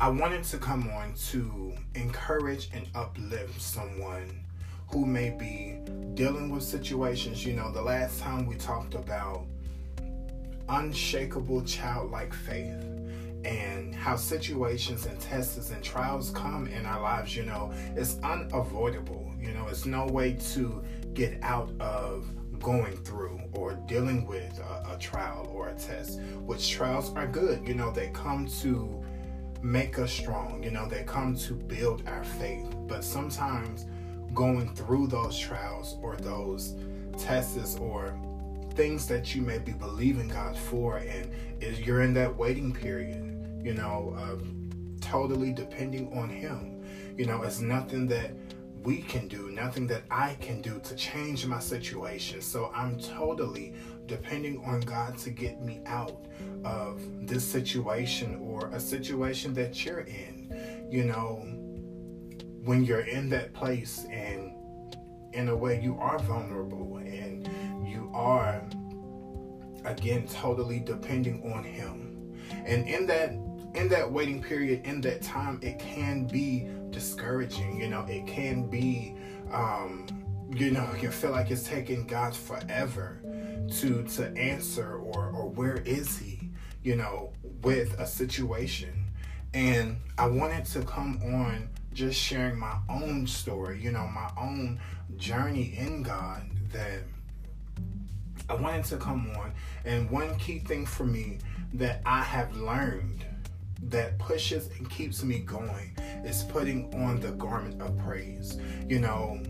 I wanted to come on to encourage and uplift someone who may be dealing with situations. You know, the last time we talked about unshakable childlike faith and how situations and tests and trials come in our lives, you know, it's unavoidable. You know, it's no way to get out of going through or dealing with a, a, trial or a test, which trials are good. You know, they come to make us strong, you know, they come to build our faith. But sometimes going through those trials or those tests or things that you may be believing God for, and is you're in that waiting period, you know, totally depending on Him. You know, it's nothing that we can do, nothing that I can do to change my situation. So I'm totally depending on God to get me out of this situation or a situation that you're in. You know, when you're in that place and in a way you are vulnerable and you are again totally depending on him and in that in that waiting period in that time it can be discouraging you know it can be um you know you feel like it's taking god forever to to answer or or where is he you know with a situation and i wanted to come on just sharing my own story you know my own journey in god that I wanted to come on, and one key thing for me that I have learned that pushes and keeps me going is putting on the garment of praise. You know,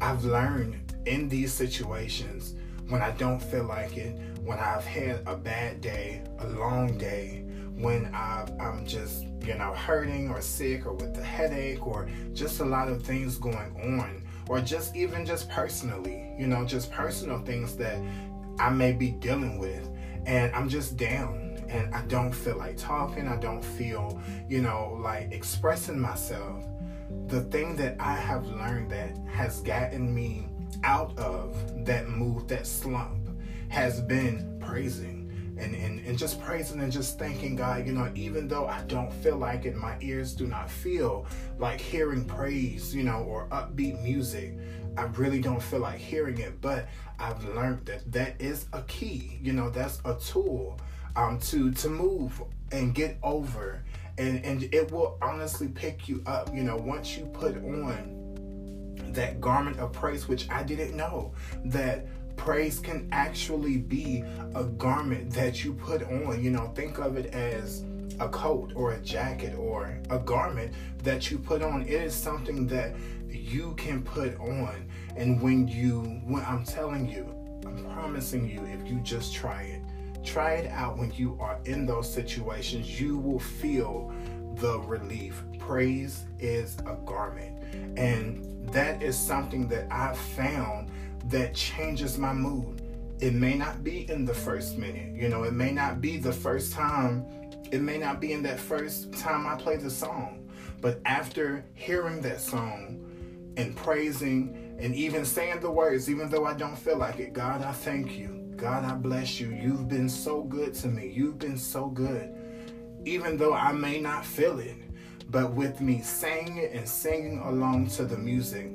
I've learned in these situations when I don't feel like it, when I've had a bad day, a long day, when i am just, you know, hurting or sick or with a headache or just a lot of things going on or just even just personally, you know, just personal things that I may be dealing with. And I'm just down and I don't feel like talking. I don't feel, you know, like expressing myself. The thing that I have learned that has gotten me out of that mood, that slump, has been praising and, and, and just praising and just thanking God, you know, even though I don't feel like it, my ears do not feel like hearing praise, you know, or upbeat music. I really don't feel like hearing it, but I've learned that that is a key, you know, that's a tool um, to to move and get over, and and it will honestly pick you up, you know, once you put on that garment of praise, which I didn't know that praise can actually be a garment that you put on. You know, think of it as a coat or a jacket or a garment that you put on. It is something that you can put on. And when you, when I'm telling you, I'm promising you, if you just try it, try it out when you are in those situations, you will feel the relief. Praise is a garment. Is something that I've found that changes my mood. It may not be in the first minute, you know, it may not be the first time, it may not be in that first time I play the song, but after hearing that song and praising and even saying the words, even though I don't feel like it, God, I thank you. God, I bless you. You've been so good to me. You've been so good. Even though I may not feel it, but with me saying it and singing along to the music,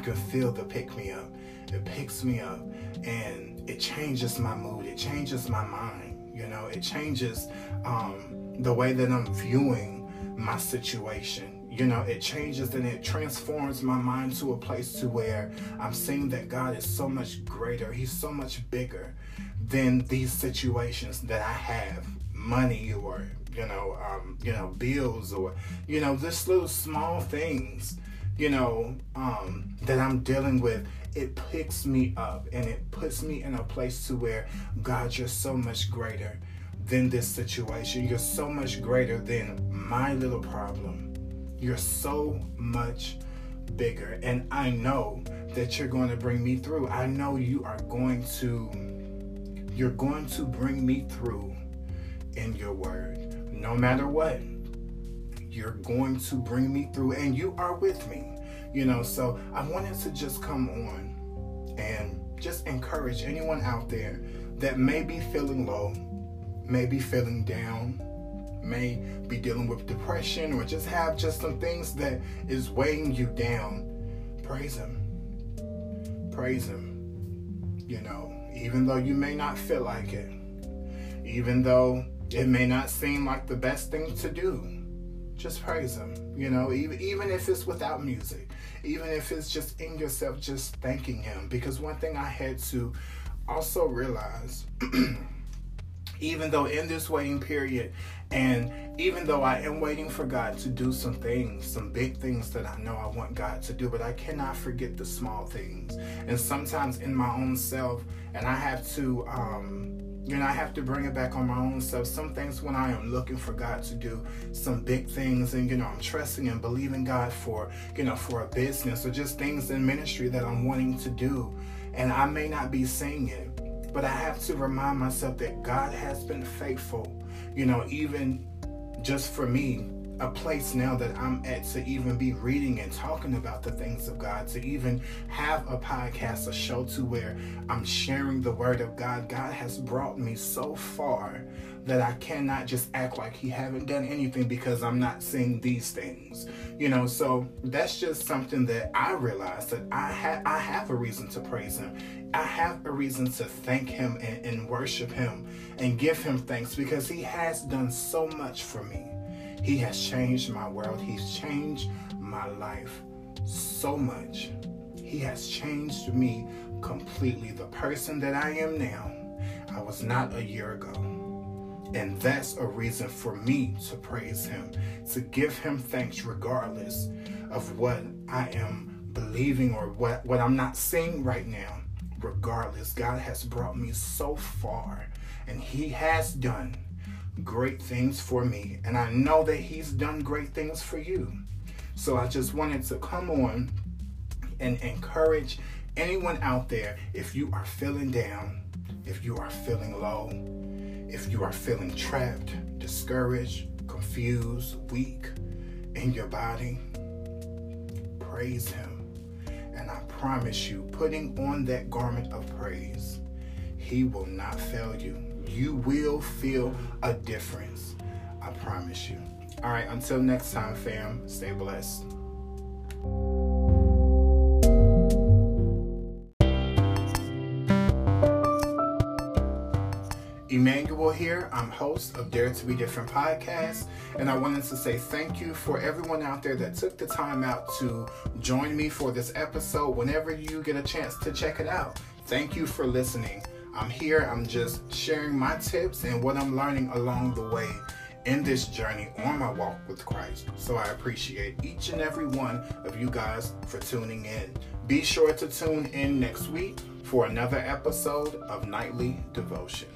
can feel the pick me up. It picks me up and it changes my mood. It changes my mind. You know, it changes um, the way that I'm viewing my situation. You know, it changes and it transforms my mind to a place to where I'm seeing that God is so much greater. He's so much bigger than these situations that I have, money or you know, um, you know, bills or you know, just little small things you know, um, that I'm dealing with, it picks me up and it puts me in a place to where, God, you're so much greater than this situation. You're so much greater than my little problem. You're so much bigger. And I know that you're going to bring me through. I know you are going to you're going to bring me through in your word. No matter what, you're going to bring me through and you are with me. You know, so I wanted to just come on and just encourage anyone out there that may be feeling low, may be feeling down, may be dealing with depression or just have just some things that is weighing you down, praise Him. Praise Him. You know, even though you may not feel like it, even though it may not seem like the best thing to do, just praise Him. You know, even, even if it's without music, even if it's just in yourself, just thanking Him. Because one thing I had to also realize. even though in this waiting period, and even though I am waiting for God to do some things, some big things that I know I want God to do, but I cannot forget the small things. And sometimes in my own self, and I have to, um, know, I have to bring it back on my own self. Some things when I am looking for God to do some big things, and you know, I'm trusting and believing God for, you know, for a business or just things in ministry that I'm wanting to do, and I may not be seeing it but I have to remind myself that God has been faithful. You know, even just for me, a place now that I'm at to even be reading and talking about the things of God, to even have a podcast, a show to where I'm sharing the word of God. God has brought me so far that I cannot just act like he haven't done anything because I'm not seeing these things. You know, so that's just something that I realized that I have I have a reason to praise him. I have a reason to thank him and, and worship him and give him thanks because he has done so much for me. He has changed my world. He's changed my life so much. He has changed me completely. The person that I am now, I was not a year ago. And that's a reason for me to praise Him, to give Him thanks regardless of what I am believing or what, what I'm not seeing right now. Regardless, God has brought me so far and He has done great things for me. And I know that He's done great things for you. So I just wanted to come on and encourage anyone out there if you are feeling down, if you are feeling low, if you are feeling trapped, discouraged, confused, weak in your body, praise Him. And I promise you, putting on that garment of praise, He will not fail you. You will feel a difference. I promise you. All right, until next time, fam, stay blessed. Emmanuel here. I'm host of Dare to Be Different podcast, and I wanted to say thank you for everyone out there that took the time out to join me for this episode. Whenever you get a chance to check it out, thank you for listening. I'm here, I'm just sharing my tips and what I'm learning along the way in this journey on my walk with Christ. So I appreciate each and every one of you guys for tuning in. Be sure to tune in next week for another episode of Nightly Devotion.